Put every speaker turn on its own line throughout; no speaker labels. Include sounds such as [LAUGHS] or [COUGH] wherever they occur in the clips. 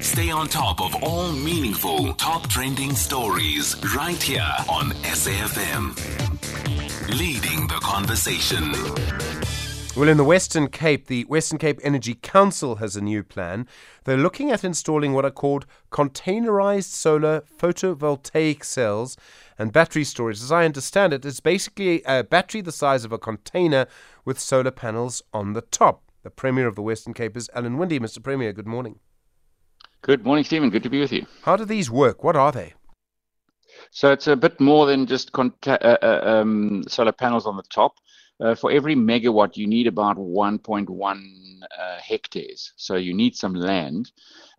Stay on top of all meaningful, top trending stories right here on SAFM. Leading the conversation.
Well, in the Western Cape, the Western Cape Energy Council has a new plan. They're looking at installing what are called containerized solar photovoltaic cells and battery storage. As I understand it, it's basically a battery the size of a container with solar panels on the top. The Premier of the Western Cape is Alan Winde. Mr. Premier, good morning.
Good morning, Stephen. Good to be with you.
How do these work? What are they?
So it's a bit more than just uh, uh, um, solar panels on the top. Uh, for every megawatt, you need about 1.1 uh, hectares. So you need some land.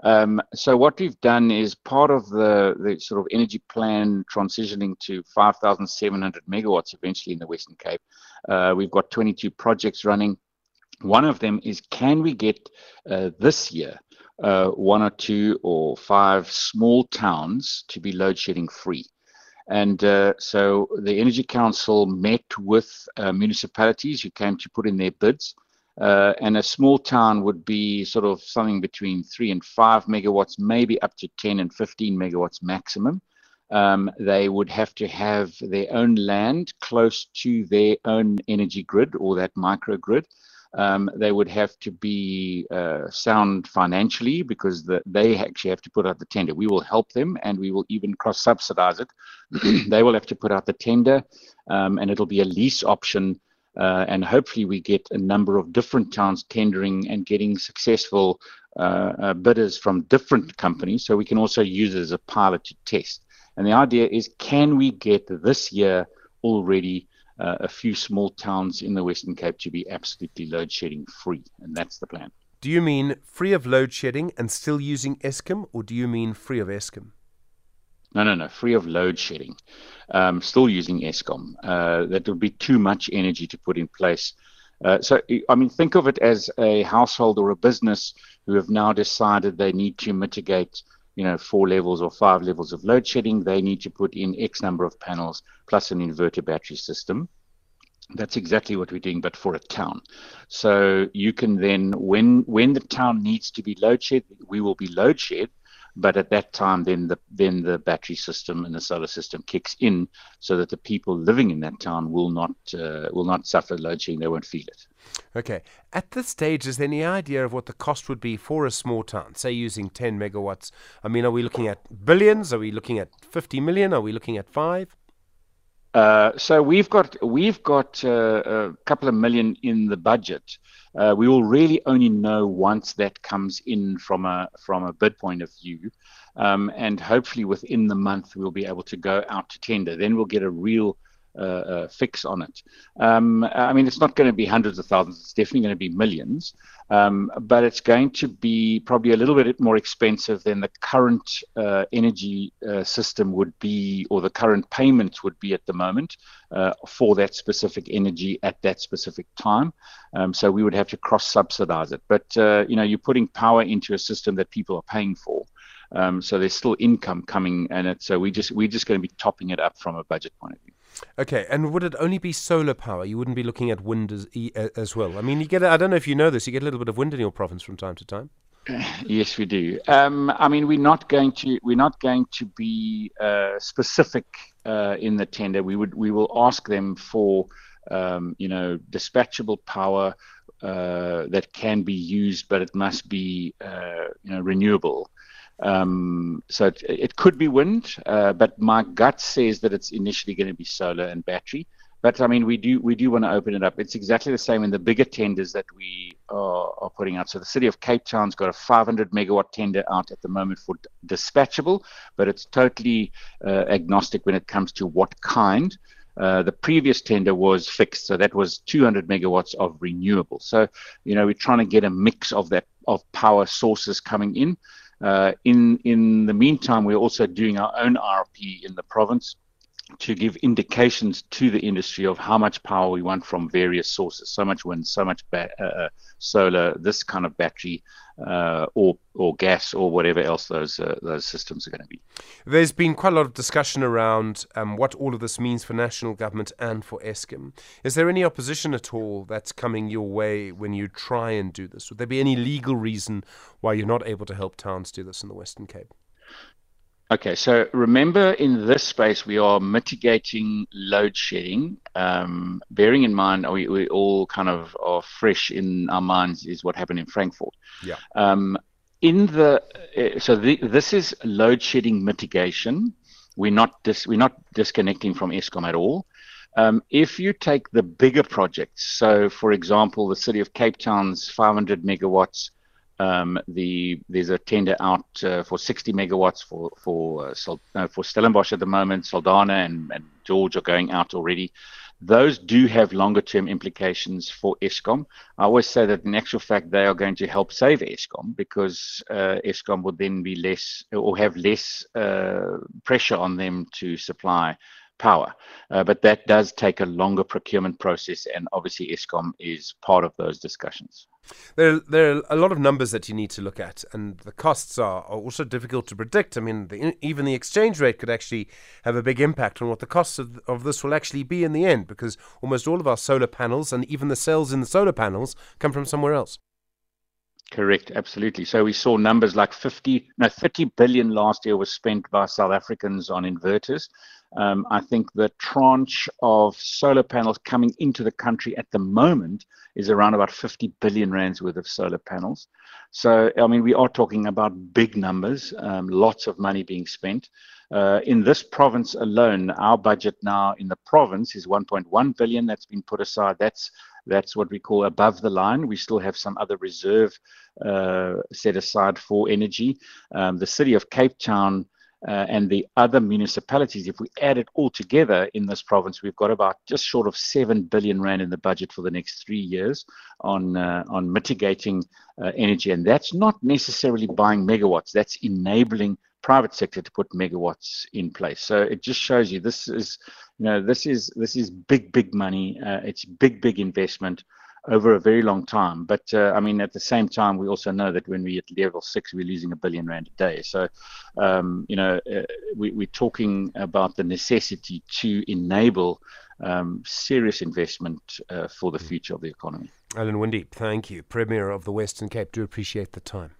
Um, so what we've done is part of the, the sort of energy plan transitioning to 5,700 megawatts eventually in the Western Cape. Uh, we've got 22 projects running. One of them is can we get uh, this year uh, one or two or five small towns to be load shedding free. And uh, so the Energy Council met with uh, municipalities who came to put in their bids. Uh, and a small town would be sort of something between three and five megawatts, maybe up to 10 and 15 megawatts maximum. Um, they would have to have their own land close to their own energy grid or that microgrid um, they would have to be uh, sound financially because the, they actually have to put out the tender. We will help them and we will even cross subsidize it. [CLEARS THROAT] they will have to put out the tender um, and it'll be a lease option. Uh, and hopefully, we get a number of different towns tendering and getting successful uh, uh bidders from different companies. So we can also use it as a pilot to test. And the idea is can we get this year already uh, a few small towns in the Western Cape to be absolutely load shedding free, and that's the plan.
Do you mean free of load shedding and still using Eskom, or do you mean free of Eskom?
No, no, no, free of load shedding. Um, still using Eskom. Uh, that would be too much energy to put in place. Uh, so, I mean, think of it as a household or a business who have now decided they need to mitigate you know, four levels or five levels of load shedding, they need to put in X number of panels plus an inverter battery system. That's exactly what we're doing, but for a town. So you can then, when when the town needs to be load shed, we will be load shed, but at that time, then the then the battery system and the solar system kicks in, so that the people living in that town will not uh, will not suffer load shedding. They won't feel it.
Okay. At this stage, is there any idea of what the cost would be for a small town, say using 10 megawatts? I mean, are we looking at billions? Are we looking at 50 million? Are we looking at five?
Uh, so we've got we've got uh, a couple of million in the budget. Uh, we will really only know once that comes in from a from a bid point of view, um, and hopefully within the month we'll be able to go out to tender. Then we'll get a real fix on it. Um, I mean, it's not going to be hundreds of thousands. It's definitely going to be millions, um, but it's going to be probably a little bit more expensive than the current uh, energy uh, system would be, or the current payments would be at the moment uh, for that specific energy at that specific time. Um, so we would have to cross subsidize it. But uh, you know, you're putting power into a system that people are paying for. Um, so there's still income coming, and so we just we're just going to be topping it up from a budget point of view.
Okay, and would it only be solar power? You wouldn't be looking at wind as, as well. I mean, you get I don't know if you know this, you get a little bit of wind in your province from time to time. [LAUGHS]
Yes, we do. Um, I mean, we're not going to we're not going to be uh, specific uh, in the tender. We would we will ask them for um, you know dispatchable power uh, that can be used, but it must be uh, you know renewable. Um, so it, it, could be wind, uh, but my gut says that it's initially going to be solar and battery. But I mean, we do we do want to open it up. It's exactly the same in the bigger tenders that we are, are putting out. So the city of Cape Town's got a 500 megawatt tender out at the moment for dispatchable, but it's totally uh, agnostic when it comes to what kind. Uh, the previous tender was fixed, so that was 200 megawatts of renewable. So, you know, we're trying to get a mix of that of power sources coming in. Uh, in in the meantime, we're also doing our own RP in the province to give indications to the industry of how much power we want from various sources. So much wind, so much ba- uh, uh solar, this kind of battery, uh, or or gas or whatever else those uh, those systems are going to be.
There's been quite a lot of discussion around um, what all of this means for national government and for Eskom. Is there any opposition at all that's coming your way when you try and do this? Would there be any legal reason why you're not able to help towns do this in the Western Cape?
Okay, so remember in this space we are mitigating load shedding. Um, bearing in mind we, we all kind of are fresh in our minds is what happened in Frankfurt.
Yeah.
Um, in the uh, so the, this is load shedding mitigation. We're not dis, we're not disconnecting from Eskom at all. Um, if you take the bigger projects, so for example, the city of Cape Town's 500 megawatts um, the there's a tender out uh, for 60 megawatts for for uh, uh, for Stellenbosch at the moment. Saldanha and, and George are going out already. Those do have longer term implications for Eskom. I always say that in actual fact they are going to help save Eskom because uh, Eskom would then be less or have less uh, pressure on them to supply power. Uh, but that does take a longer procurement process, and obviously Eskom is part of those discussions.
There, there are a lot of numbers that you need to look at, and the costs are, are also difficult to predict. I mean, the, even the exchange rate could actually have a big impact on what the costs of, of this will actually be in the end, because almost all of our solar panels and even the cells in the solar panels come from somewhere else.
Correct, absolutely. So we saw numbers like 50, no, 30 billion last year was spent by South Africans on inverters. Um, I think the tranche of solar panels coming into the country at the moment is around about 50 billion rands worth of solar panels. So, I mean, we are talking about big numbers, um, lots of money being spent. Uh, in this province alone, our budget now in the province is 1.1 billion that's been put aside. That's that's what we call above the line. We still have some other reserve uh, set aside for energy. Um, the city of Cape Town uh, and the other municipalities, if we add it all together in this province, we've got about just short of seven billion rand in the budget for the next three years on uh, on mitigating uh, energy, and that's not necessarily buying megawatts. That's enabling private sector to put megawatts in place. So it just shows you this is, you know, this is this is big big money. Uh, it's big big investment over a very long time. But uh, I mean, at the same time, we also know that when we at level six, we're losing a billion rand a day. So, um, you know, uh, we, are talking about the necessity to enable um, serious investment uh, for the future of the economy.
Alan Winde, thank you. Premier of the Western Cape, do appreciate the time.